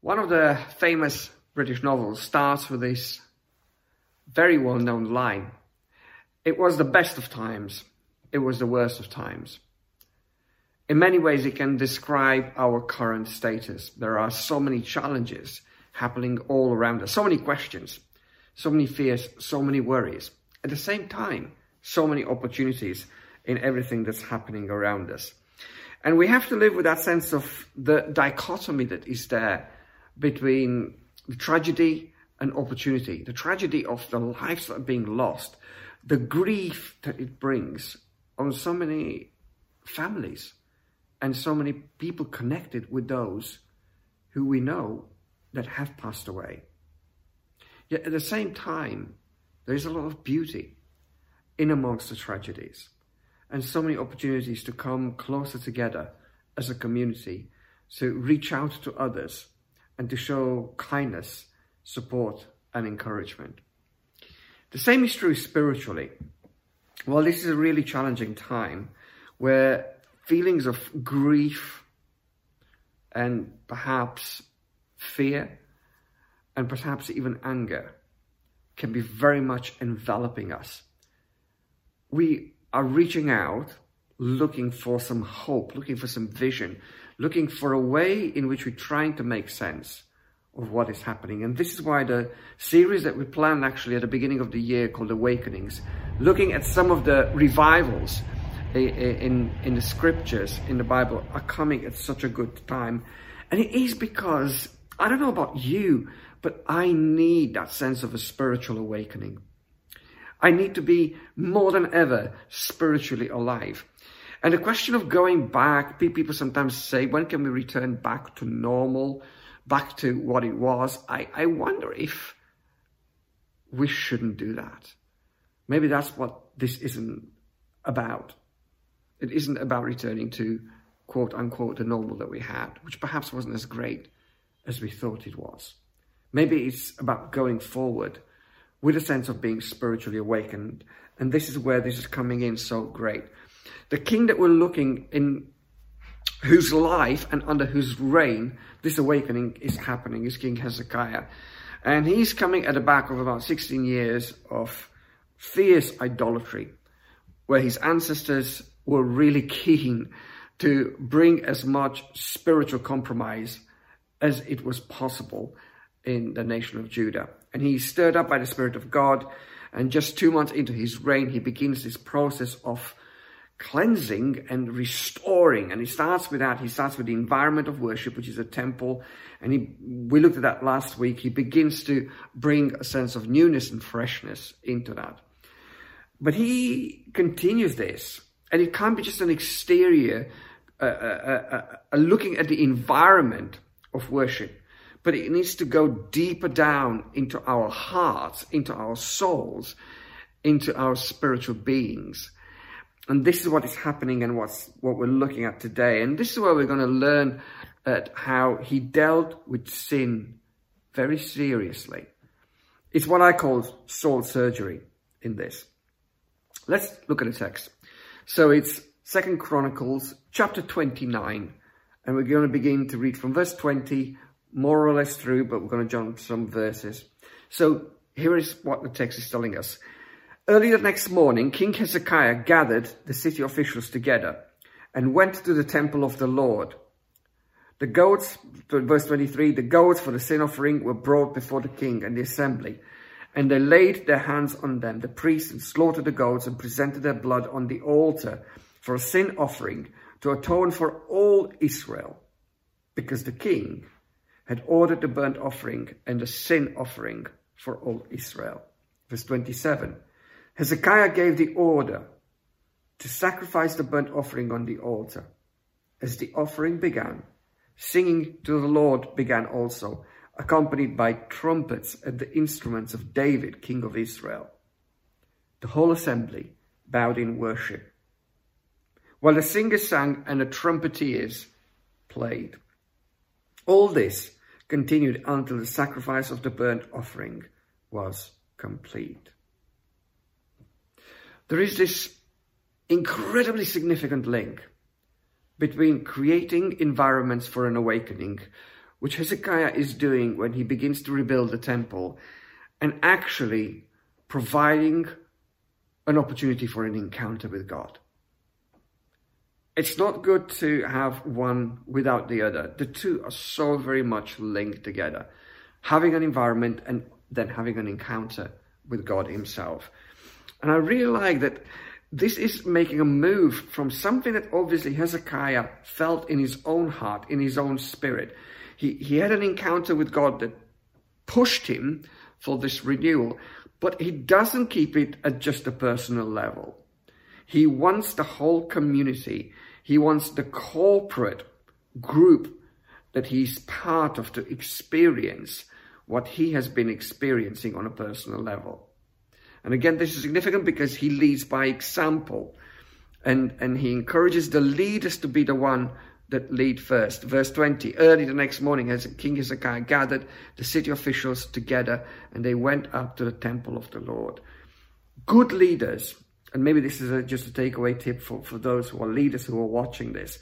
One of the famous British novels starts with this very well known line It was the best of times, it was the worst of times. In many ways, it can describe our current status. There are so many challenges happening all around us, so many questions, so many fears, so many worries. At the same time, so many opportunities in everything that's happening around us. And we have to live with that sense of the dichotomy that is there between the tragedy and opportunity, the tragedy of the lives that are being lost, the grief that it brings on so many families and so many people connected with those who we know that have passed away. Yet at the same time, there is a lot of beauty in amongst the tragedies and so many opportunities to come closer together as a community, to reach out to others and to show kindness, support, and encouragement. The same is true spiritually. Well, this is a really challenging time where feelings of grief and perhaps fear and perhaps even anger can be very much enveloping us. We are reaching out, looking for some hope, looking for some vision, looking for a way in which we're trying to make sense of what is happening. And this is why the series that we planned actually at the beginning of the year called Awakenings, looking at some of the revivals eh, eh, in, in the scriptures, in the Bible, are coming at such a good time. And it is because, I don't know about you, but I need that sense of a spiritual awakening. I need to be more than ever spiritually alive. And the question of going back, people sometimes say, when can we return back to normal, back to what it was? I, I wonder if we shouldn't do that. Maybe that's what this isn't about. It isn't about returning to quote unquote the normal that we had, which perhaps wasn't as great as we thought it was. Maybe it's about going forward with a sense of being spiritually awakened. And this is where this is coming in so great. The king that we're looking in whose life and under whose reign this awakening is happening is King Hezekiah. And he's coming at the back of about 16 years of fierce idolatry, where his ancestors were really keen to bring as much spiritual compromise as it was possible in the nation of Judah. And he's stirred up by the Spirit of God. And just two months into his reign, he begins this process of cleansing and restoring. And he starts with that. He starts with the environment of worship, which is a temple. And he, we looked at that last week. He begins to bring a sense of newness and freshness into that. But he continues this. And it can't be just an exterior, uh, uh, uh, looking at the environment of worship but it needs to go deeper down into our hearts, into our souls, into our spiritual beings. And this is what is happening and what's what we're looking at today. And this is where we're going to learn at how he dealt with sin very seriously. It's what I call soul surgery in this. Let's look at the text. So it's Second Chronicles chapter 29, and we're going to begin to read from verse 20 more or less through, but we're going to jump some verses. So here is what the text is telling us. Early the next morning, King Hezekiah gathered the city officials together and went to the temple of the Lord. The goats, verse 23, the goats for the sin offering were brought before the king and the assembly, and they laid their hands on them, the priests, slaughtered the goats and presented their blood on the altar for a sin offering to atone for all Israel, because the king had ordered the burnt offering and the sin offering for all Israel. Verse 27 Hezekiah gave the order to sacrifice the burnt offering on the altar. As the offering began, singing to the Lord began also, accompanied by trumpets and the instruments of David, king of Israel. The whole assembly bowed in worship, while the singers sang and the trumpeters played. All this continued until the sacrifice of the burnt offering was complete. There is this incredibly significant link between creating environments for an awakening which Hezekiah is doing when he begins to rebuild the temple and actually providing an opportunity for an encounter with God. It's not good to have one without the other. The two are so very much linked together. Having an environment and then having an encounter with God Himself. And I really like that this is making a move from something that obviously Hezekiah felt in his own heart, in his own spirit. He, he had an encounter with God that pushed him for this renewal, but he doesn't keep it at just a personal level. He wants the whole community he wants the corporate group that he's part of to experience what he has been experiencing on a personal level. And again, this is significant because he leads by example and, and he encourages the leaders to be the one that lead first. Verse 20, early the next morning, as King Hezekiah gathered the city officials together and they went up to the temple of the Lord. Good leaders and maybe this is a, just a takeaway tip for, for those who are leaders who are watching this.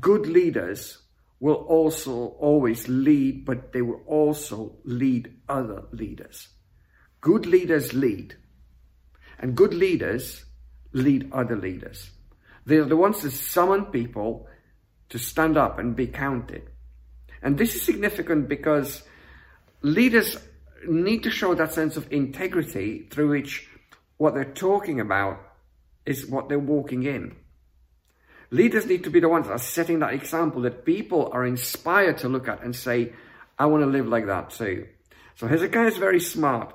Good leaders will also always lead, but they will also lead other leaders. Good leaders lead, and good leaders lead other leaders. They're the ones that summon people to stand up and be counted. And this is significant because leaders need to show that sense of integrity through which what they're talking about is what they're walking in. Leaders need to be the ones that are setting that example that people are inspired to look at and say, I want to live like that too. So Hezekiah is very smart.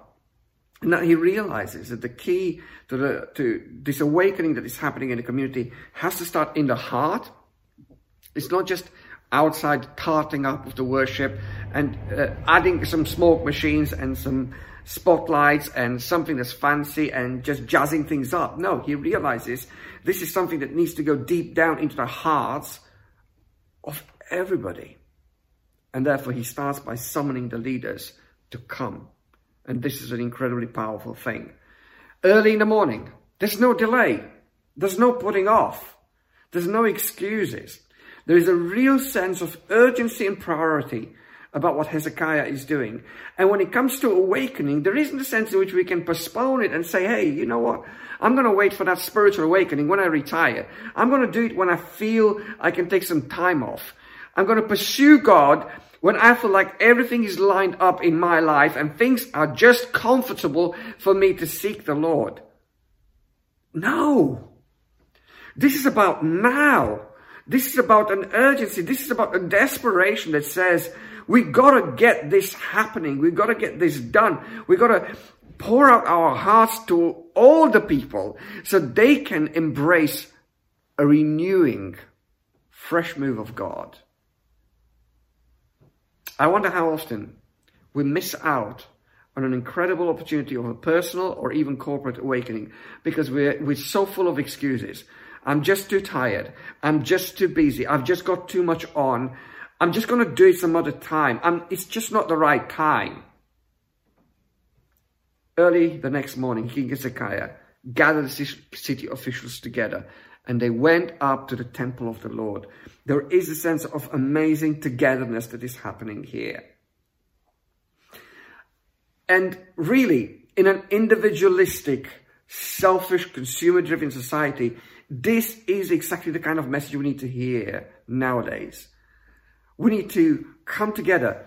That he realizes that the key to, the, to this awakening that is happening in the community has to start in the heart. It's not just outside tarting up of the worship and uh, adding some smoke machines and some spotlights and something that's fancy and just jazzing things up. No, he realizes this is something that needs to go deep down into the hearts of everybody. And therefore, he starts by summoning the leaders to come. And this is an incredibly powerful thing. Early in the morning, there's no delay. There's no putting off. There's no excuses. There is a real sense of urgency and priority about what Hezekiah is doing. And when it comes to awakening, there isn't a sense in which we can postpone it and say, hey, you know what? I'm going to wait for that spiritual awakening when I retire. I'm going to do it when I feel I can take some time off. I'm going to pursue God when I feel like everything is lined up in my life and things are just comfortable for me to seek the Lord. No. This is about now. This is about an urgency. This is about a desperation that says, we gotta get this happening. We gotta get this done. We gotta pour out our hearts to all the people so they can embrace a renewing, fresh move of God. I wonder how often we miss out on an incredible opportunity of a personal or even corporate awakening because we're, we're so full of excuses. I'm just too tired. I'm just too busy. I've just got too much on. I'm just going to do it some other time. I'm, it's just not the right time. Early the next morning, King Hezekiah gathered the city officials together and they went up to the temple of the Lord. There is a sense of amazing togetherness that is happening here. And really, in an individualistic, selfish, consumer-driven society, this is exactly the kind of message we need to hear nowadays. We need to come together.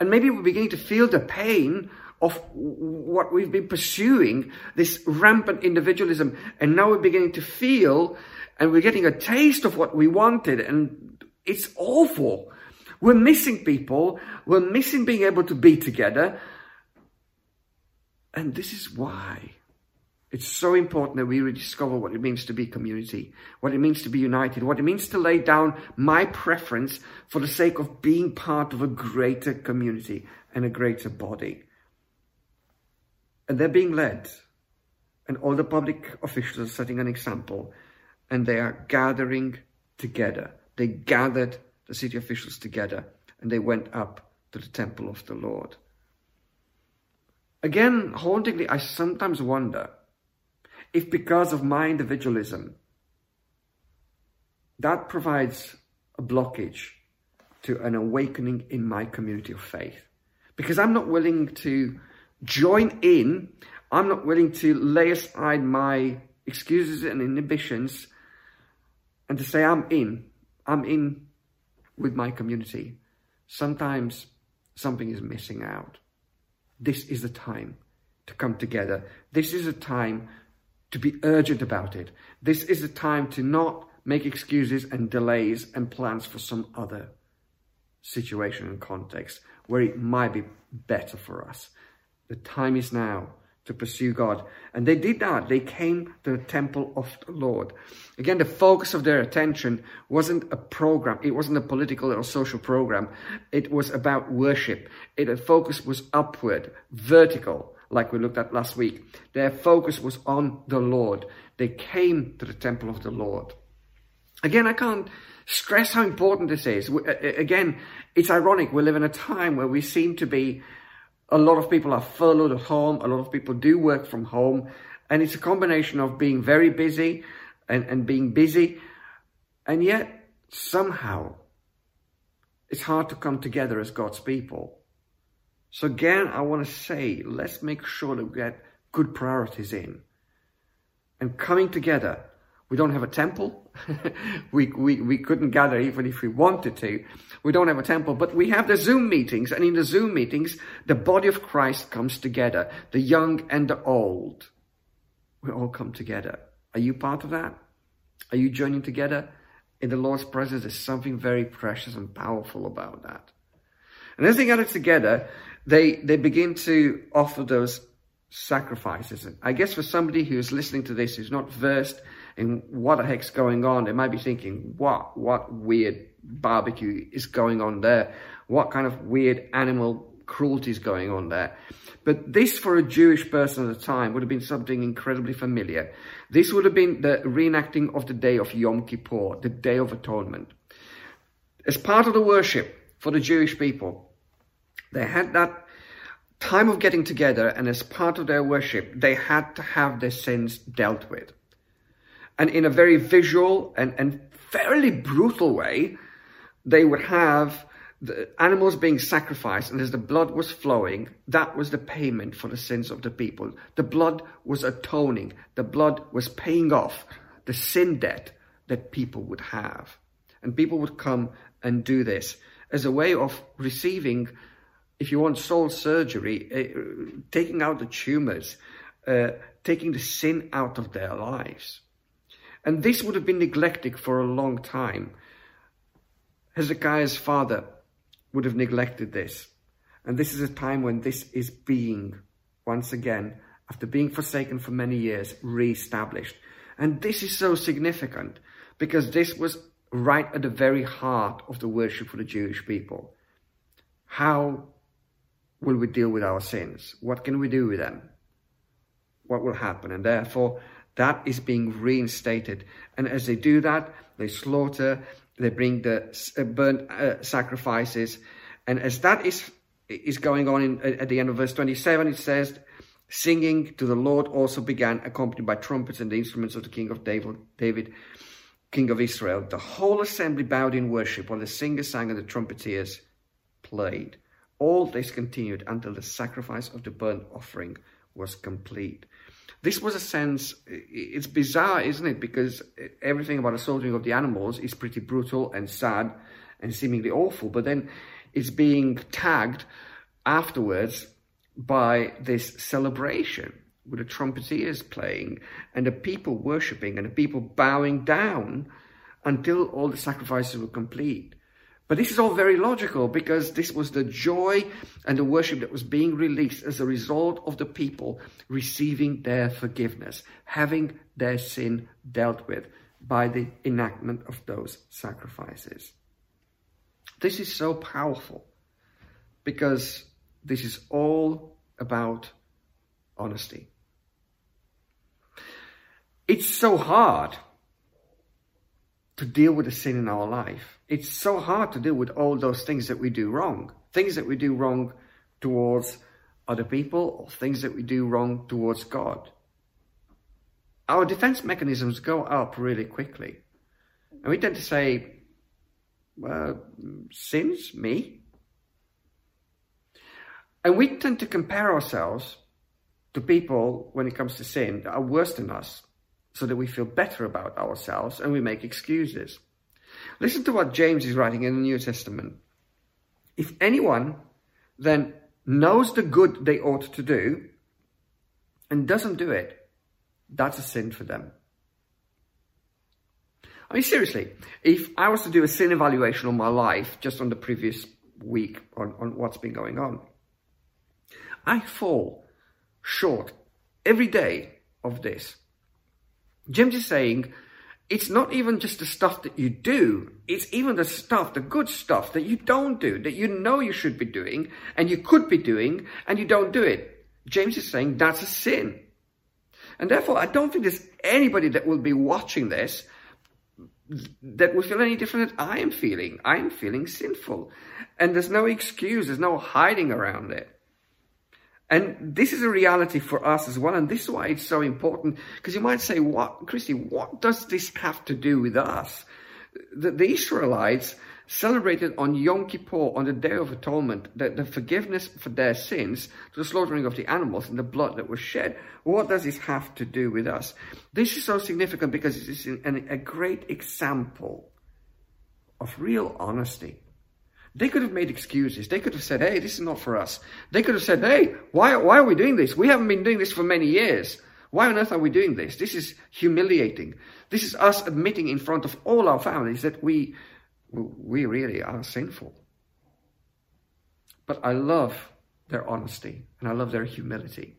And maybe we're beginning to feel the pain of what we've been pursuing, this rampant individualism. And now we're beginning to feel and we're getting a taste of what we wanted. And it's awful. We're missing people. We're missing being able to be together. And this is why it's so important that we rediscover what it means to be community, what it means to be united, what it means to lay down my preference for the sake of being part of a greater community and a greater body. And they're being led, and all the public officials are setting an example, and they are gathering together. They gathered the city officials together, and they went up to the temple of the Lord. Again, hauntingly, I sometimes wonder if because of my individualism, that provides a blockage to an awakening in my community of faith. Because I'm not willing to join in, I'm not willing to lay aside my excuses and inhibitions and to say, I'm in, I'm in with my community. Sometimes something is missing out. This is the time to come together. This is a time to be urgent about it. This is a time to not make excuses and delays and plans for some other situation and context where it might be better for us. The time is now to pursue God. And they did that. They came to the temple of the Lord. Again, the focus of their attention wasn't a program. It wasn't a political or social program. It was about worship. It, the focus was upward, vertical, like we looked at last week. Their focus was on the Lord. They came to the temple of the Lord. Again, I can't stress how important this is. Again, it's ironic. We live in a time where we seem to be, a lot of people are furloughed at home. A lot of people do work from home. And it's a combination of being very busy and, and being busy. And yet, somehow, it's hard to come together as God's people. So again, I want to say, let's make sure that we get good priorities in. And coming together we don't have a temple. we, we, we couldn't gather even if we wanted to. We don't have a temple, but we have the Zoom meetings. And in the Zoom meetings, the body of Christ comes together, the young and the old. We all come together. Are you part of that? Are you joining together? In the Lord's presence, there's something very precious and powerful about that. And as they gather together, they, they begin to offer those sacrifices. And I guess for somebody who's listening to this, who's not versed and what the heck's going on? They might be thinking, what, what weird barbecue is going on there? What kind of weird animal cruelty is going on there? But this, for a Jewish person at the time, would have been something incredibly familiar. This would have been the reenacting of the day of Yom Kippur, the Day of Atonement. As part of the worship for the Jewish people, they had that time of getting together, and as part of their worship, they had to have their sins dealt with and in a very visual and, and fairly brutal way, they would have the animals being sacrificed, and as the blood was flowing, that was the payment for the sins of the people. The blood was atoning, the blood was paying off the sin debt that people would have. And people would come and do this as a way of receiving, if you want soul surgery, uh, taking out the tumors, uh, taking the sin out of their lives. And this would have been neglected for a long time. Hezekiah's father would have neglected this. And this is a time when this is being, once again, after being forsaken for many years, re-established. And this is so significant because this was right at the very heart of the worship for the Jewish people. How will we deal with our sins? What can we do with them? What will happen? And therefore, that is being reinstated. And as they do that, they slaughter, they bring the uh, burnt uh, sacrifices. And as that is, is going on in, at the end of verse 27, it says, Singing to the Lord also began, accompanied by trumpets and the instruments of the king of David, David, king of Israel. The whole assembly bowed in worship while the singers sang and the trumpeters played. All this continued until the sacrifice of the burnt offering was complete. This was a sense, it's bizarre, isn't it? Because everything about the slaughtering of the animals is pretty brutal and sad and seemingly awful. But then it's being tagged afterwards by this celebration with the trumpeters playing and the people worshipping and the people bowing down until all the sacrifices were complete. But this is all very logical because this was the joy and the worship that was being released as a result of the people receiving their forgiveness, having their sin dealt with by the enactment of those sacrifices. This is so powerful because this is all about honesty. It's so hard to deal with the sin in our life. It's so hard to deal with all those things that we do wrong. Things that we do wrong towards other people or things that we do wrong towards God. Our defense mechanisms go up really quickly. And we tend to say, well, sins? Me? And we tend to compare ourselves to people when it comes to sin that are worse than us so that we feel better about ourselves and we make excuses. Listen to what James is writing in the New Testament. If anyone then knows the good they ought to do and doesn't do it, that's a sin for them. I mean, seriously, if I was to do a sin evaluation on my life just on the previous week on, on what's been going on, I fall short every day of this. James is saying it's not even just the stuff that you do, it's even the stuff, the good stuff that you don't do, that you know you should be doing and you could be doing and you don't do it. James is saying that's a sin. And therefore, I don't think there's anybody that will be watching this that will feel any different than I am feeling. I am feeling sinful. And there's no excuse, there's no hiding around it. And this is a reality for us as well. And this is why it's so important. Because you might say, what, Christy, what does this have to do with us? The, the Israelites celebrated on Yom Kippur, on the Day of Atonement, the, the forgiveness for their sins, the slaughtering of the animals and the blood that was shed. What does this have to do with us? This is so significant because it is an, a great example of real honesty. They could have made excuses. They could have said, hey, this is not for us. They could have said, hey, why, why are we doing this? We haven't been doing this for many years. Why on earth are we doing this? This is humiliating. This is us admitting in front of all our families that we, we really are sinful. But I love their honesty and I love their humility.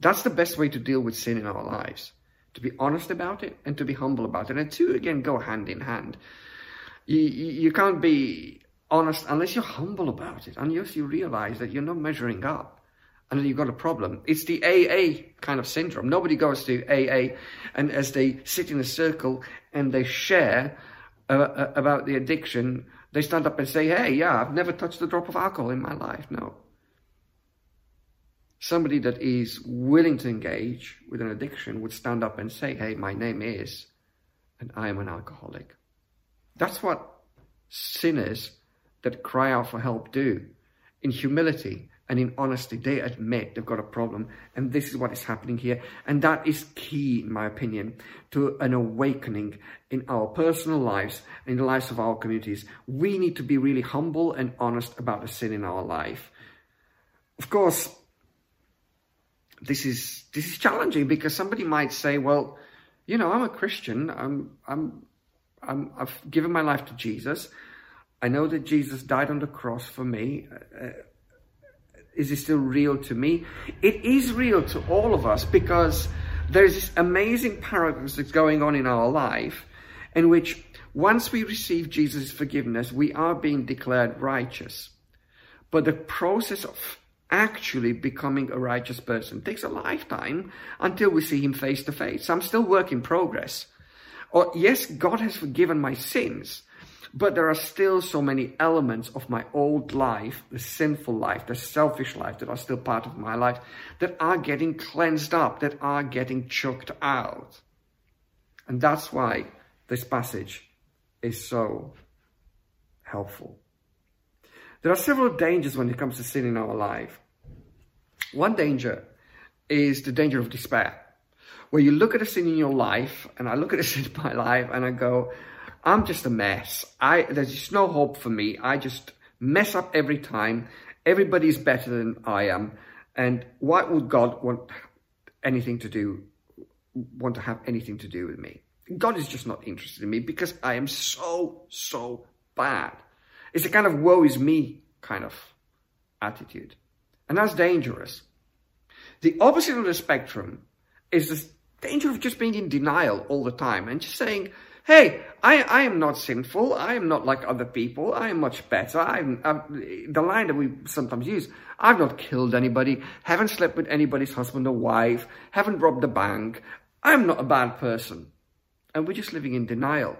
That's the best way to deal with sin in our lives. To be honest about it and to be humble about it. And two, again, go hand in hand. You, you can't be honest unless you're humble about it, unless you realize that you're not measuring up and you've got a problem. It's the AA kind of syndrome. Nobody goes to AA and as they sit in a circle and they share uh, uh, about the addiction, they stand up and say, hey, yeah, I've never touched a drop of alcohol in my life. No. Somebody that is willing to engage with an addiction would stand up and say, hey, my name is, and I am an alcoholic. That's what sinners that cry out for help do. In humility and in honesty, they admit they've got a problem. And this is what is happening here. And that is key, in my opinion, to an awakening in our personal lives, and in the lives of our communities. We need to be really humble and honest about the sin in our life. Of course, this is this is challenging because somebody might say, well, you know, I'm a Christian. I'm I'm i have given my life to Jesus. I know that Jesus died on the cross for me. Uh, is it still real to me? It is real to all of us because there's this amazing paradox that's going on in our life in which once we receive Jesus' forgiveness, we are being declared righteous. But the process of actually becoming a righteous person takes a lifetime until we see him face to face. I'm still work in progress. Or yes, God has forgiven my sins, but there are still so many elements of my old life, the sinful life, the selfish life that are still part of my life that are getting cleansed up, that are getting chucked out. And that's why this passage is so helpful. There are several dangers when it comes to sin in our life. One danger is the danger of despair where you look at a sin in your life, and I look at a sin in my life, and I go, I'm just a mess. I there's just no hope for me. I just mess up every time. Everybody's better than I am, and why would God want anything to do, want to have anything to do with me? God is just not interested in me because I am so so bad. It's a kind of woe is me kind of attitude, and that's dangerous. The opposite of the spectrum is danger of just being in denial all the time and just saying, hey, I, I am not sinful. I am not like other people. I am much better. I'm, I'm, the line that we sometimes use, I've not killed anybody, haven't slept with anybody's husband or wife, haven't robbed a bank. I'm not a bad person. And we're just living in denial.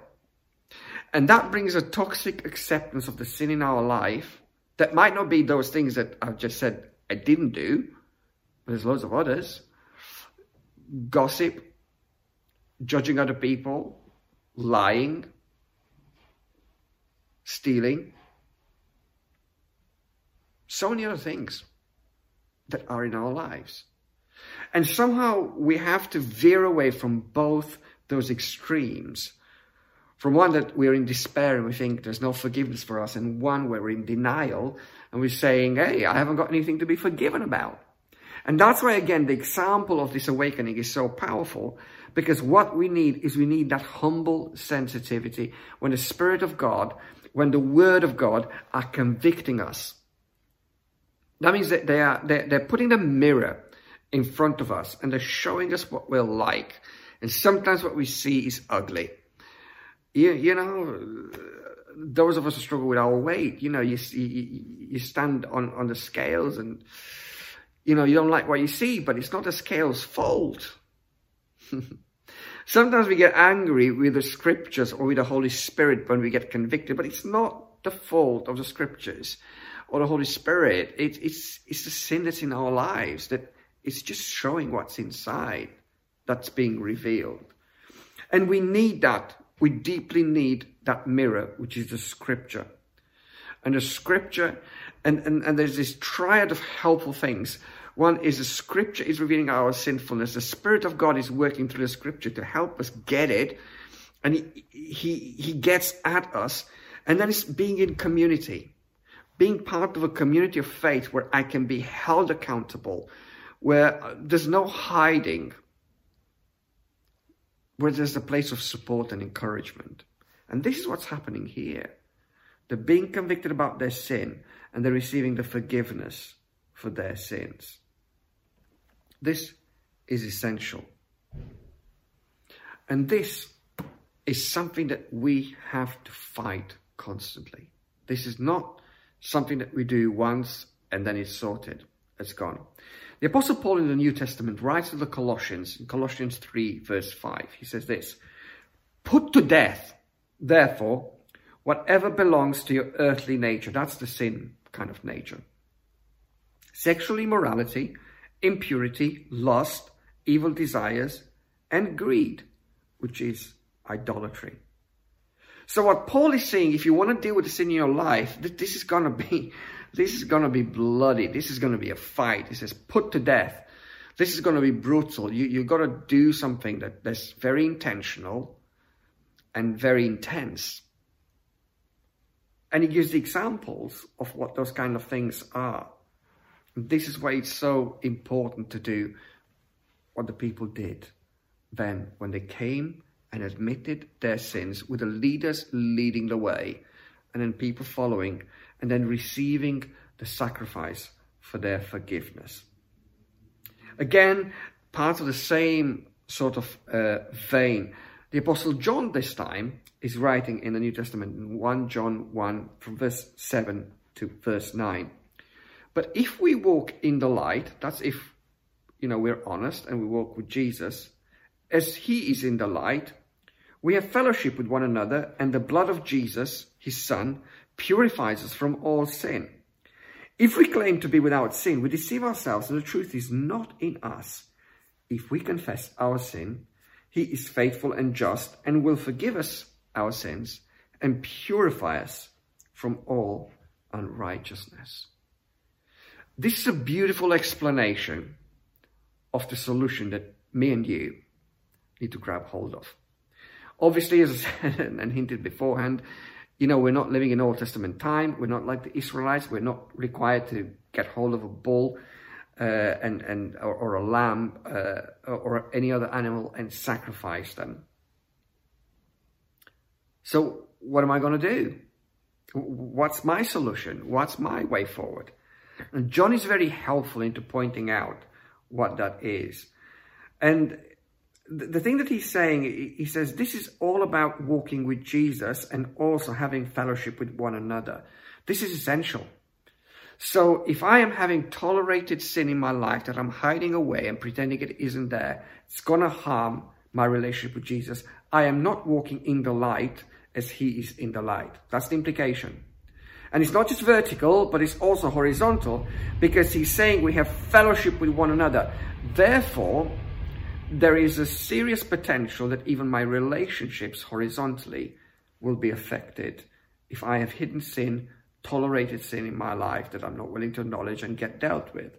And that brings a toxic acceptance of the sin in our life that might not be those things that I've just said I didn't do, there's loads of others gossip, judging other people, lying, stealing, so many other things that are in our lives. And somehow we have to veer away from both those extremes. From one that we're in despair and we think there's no forgiveness for us, and one where we're in denial and we're saying, hey, I haven't got anything to be forgiven about. And that's why, again, the example of this awakening is so powerful because what we need is we need that humble sensitivity when the Spirit of God, when the Word of God are convicting us. That means that they are, they're, they're putting the mirror in front of us and they're showing us what we're like. And sometimes what we see is ugly. You, you know, those of us who struggle with our weight, you know, you, you, you stand on, on the scales and, you know, you don't like what you see, but it's not the scale's fault. Sometimes we get angry with the scriptures or with the Holy Spirit when we get convicted, but it's not the fault of the scriptures or the Holy Spirit. It, it's, it's the sin that's in our lives that it's just showing what's inside that's being revealed. And we need that. We deeply need that mirror, which is the scripture. And the scripture, and, and, and there's this triad of helpful things. One is the scripture is revealing our sinfulness. The Spirit of God is working through the scripture to help us get it. And he, he, he gets at us. And then it's being in community, being part of a community of faith where I can be held accountable, where there's no hiding, where there's a place of support and encouragement. And this is what's happening here. They're being convicted about their sin and they're receiving the forgiveness for their sins. This is essential. And this is something that we have to fight constantly. This is not something that we do once and then it's sorted. It's gone. The Apostle Paul in the New Testament writes to the Colossians, in Colossians 3, verse 5, he says this Put to death, therefore, whatever belongs to your earthly nature. That's the sin kind of nature. Sexual immorality, impurity, lust, evil desires, and greed, which is idolatry. So what Paul is saying, if you want to deal with the sin in your life, this is going to be this is going to be bloody. This is going to be a fight. He says, put to death. This is going to be brutal. You, you've got to do something that, that's very intentional and very intense. And he gives examples of what those kind of things are. This is why it's so important to do what the people did then when they came and admitted their sins with the leaders leading the way and then people following and then receiving the sacrifice for their forgiveness. Again, part of the same sort of uh, vein, the Apostle John this time is writing in the New Testament in 1 John 1 from verse 7 to verse 9. But if we walk in the light, that's if, you know, we're honest and we walk with Jesus, as he is in the light, we have fellowship with one another and the blood of Jesus, his son, purifies us from all sin. If we claim to be without sin, we deceive ourselves and the truth is not in us. If we confess our sin, he is faithful and just and will forgive us our sins and purify us from all unrighteousness. This is a beautiful explanation of the solution that me and you need to grab hold of. Obviously, as I said and hinted beforehand, you know, we're not living in Old Testament time. We're not like the Israelites. We're not required to get hold of a bull uh, and and or, or a lamb uh, or any other animal and sacrifice them. So what am I going to do? What's my solution? What's my way forward? And John is very helpful into pointing out what that is. And the thing that he's saying, he says, this is all about walking with Jesus and also having fellowship with one another. This is essential. So if I am having tolerated sin in my life that I'm hiding away and pretending it isn't there, it's going to harm my relationship with Jesus. I am not walking in the light as he is in the light. That's the implication. And it's not just vertical, but it's also horizontal because he's saying we have fellowship with one another. Therefore, there is a serious potential that even my relationships horizontally will be affected if I have hidden sin, tolerated sin in my life that I'm not willing to acknowledge and get dealt with.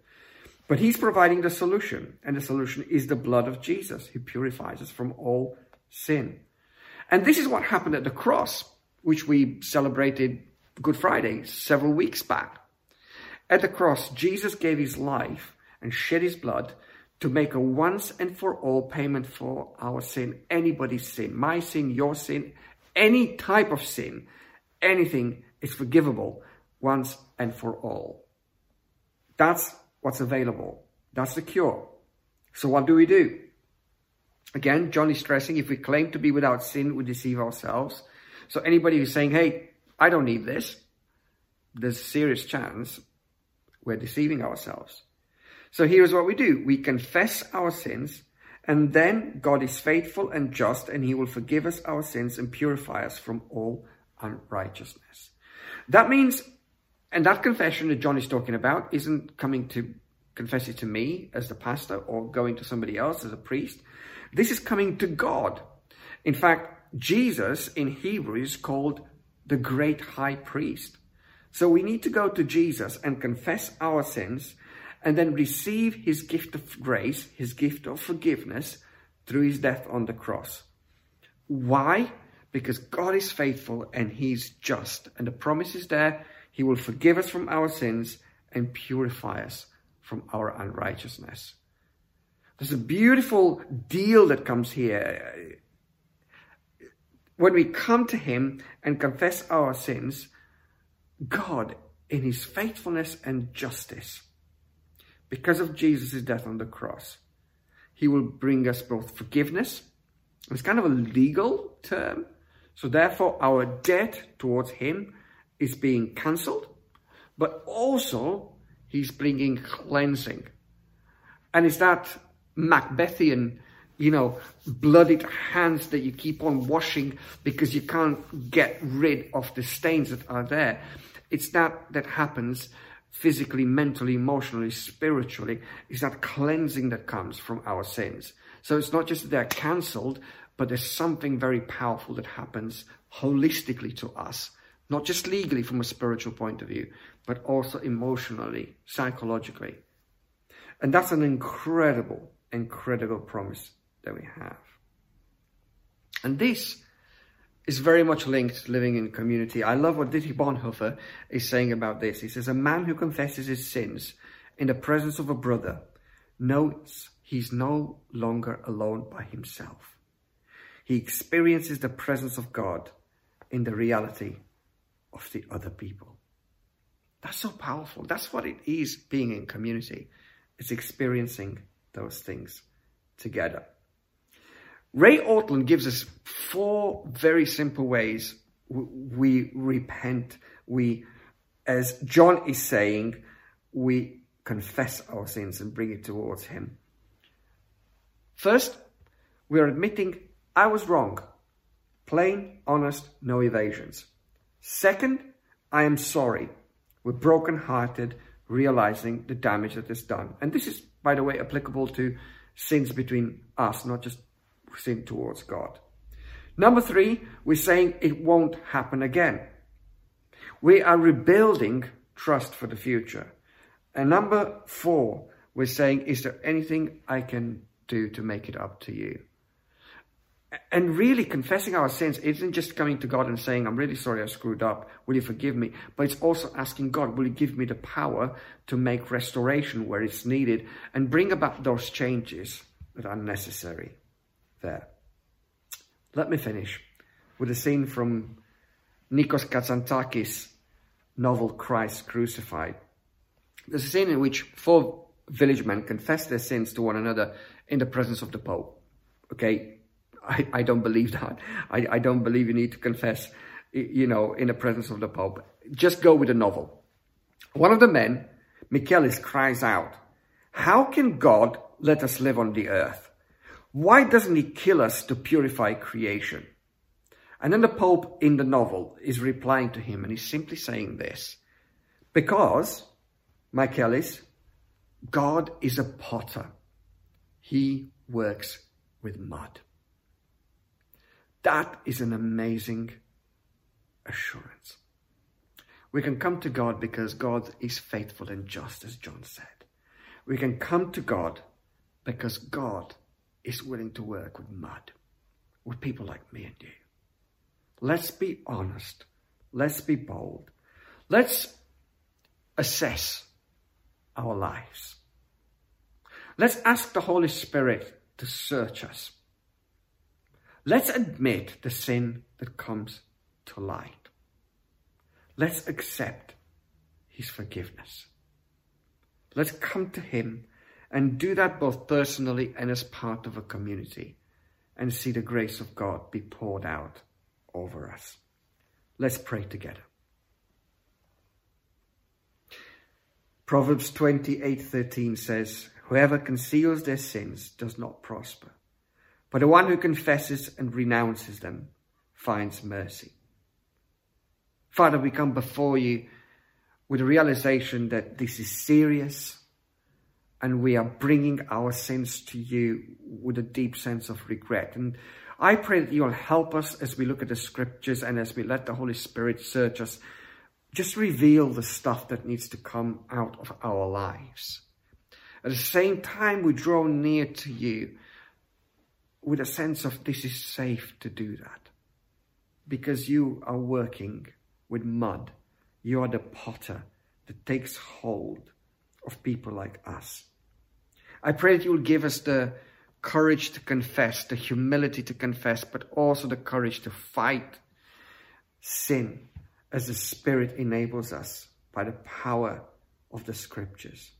But he's providing the solution, and the solution is the blood of Jesus, who purifies us from all sin. And this is what happened at the cross, which we celebrated Good Friday several weeks back. At the cross, Jesus gave his life and shed his blood to make a once and for all payment for our sin, anybody's sin, my sin, your sin, any type of sin, anything is forgivable once and for all. That's what's available. That's the cure. So what do we do? Again, John is stressing if we claim to be without sin, we deceive ourselves. So anybody who's saying, hey, I don't need this, there's a serious chance we're deceiving ourselves. So here's what we do. We confess our sins and then God is faithful and just and he will forgive us our sins and purify us from all unrighteousness. That means, and that confession that John is talking about isn't coming to confess it to me as the pastor or going to somebody else as a priest. This is coming to God. In fact, Jesus in Hebrew is called the great high priest. So we need to go to Jesus and confess our sins and then receive his gift of grace, his gift of forgiveness through his death on the cross. Why? Because God is faithful and he's just. And the promise is there. He will forgive us from our sins and purify us from our unrighteousness. There's a beautiful deal that comes here. When we come to him and confess our sins, God, in his faithfulness and justice, because of Jesus' death on the cross, he will bring us both forgiveness. It's kind of a legal term. So therefore, our debt towards him is being cancelled, but also he's bringing cleansing. And it's that Macbethian, you know, bloodied hands that you keep on washing because you can't get rid of the stains that are there. It's that that happens physically, mentally, emotionally, spiritually, It's that cleansing that comes from our sins. So it's not just that they're cancelled, but there's something very powerful that happens holistically to us, not just legally from a spiritual point of view, but also emotionally, psychologically. And that's an incredible, incredible promise that we have. And this is very much linked to living in community. I love what Dietrich Bonhoeffer is saying about this. He says, a man who confesses his sins in the presence of a brother knows he's no longer alone by himself. He experiences the presence of God in the reality of the other people. That's so powerful. That's what it is being in community. It's experiencing those things together. Ray Ortlund gives us four very simple ways we repent. We, as John is saying, we confess our sins and bring it towards him. First, we are admitting I was wrong. Plain, honest, no evasions. Second, I am sorry. We're broken-hearted, realizing the damage that is done. And this is, by the way, applicable to sins between us, not just sin towards God. Number three, we're saying it won't happen again. We are rebuilding trust for the future. And number four, we're saying, is there anything I can do to make it up to you? And really confessing our sins isn't just coming to God and saying, I'm really sorry I screwed up. Will you forgive me? But it's also asking God, will you give me the power to make restoration where it's needed and bring about those changes that are necessary there. Let me finish with a scene from Nikos Kazantzakis' novel Christ Crucified. There's a scene in which four village men confess their sins to one another in the presence of the Pope. Okay, I, I don't believe that. I, I don't believe you need to confess, you know, in the presence of the Pope. Just go with the novel. One of the men, Michaelis, cries out, How can God let us live on the earth? Why doesn't he kill us to purify creation? And then the Pope in the novel is replying to him and he's simply saying this. Because, Michaelis, God is a potter. He works with mud. That is an amazing assurance. We can come to God because God is faithful and just, as John said. We can come to God because God is willing to work with mud, with people like me and you. Let's be honest. Let's be bold. Let's assess our lives. Let's ask the Holy Spirit to search us. Let's admit the sin that comes to light. Let's accept His forgiveness. Let's come to Him and do that both personally and as part of a community and see the grace of God be poured out over us. Let's pray together. Proverbs 28:13 says, "Whoever conceals their sins does not prosper, but the one who confesses and renounces them finds mercy." Father, we come before you with the realization that this is serious and we are bringing our sins to you with a deep sense of regret. And I pray that you'll help us as we look at the scriptures and as we let the Holy Spirit search us. Just reveal the stuff that needs to come out of our lives. At the same time, we draw near to you with a sense of this is safe to do that because you are working with mud. You are the potter that takes hold of people like us. I pray that you will give us the courage to confess, the humility to confess, but also the courage to fight sin as the Spirit enables us by the power of the Scriptures.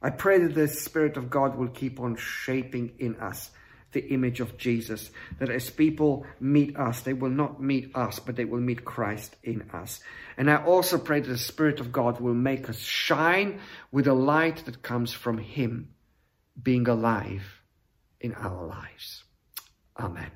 I pray that the Spirit of God will keep on shaping in us the image of Jesus. That as people meet us, they will not meet us, but they will meet Christ in us. And I also pray that the Spirit of God will make us shine with the light that comes from Him being alive in our lives. Amen.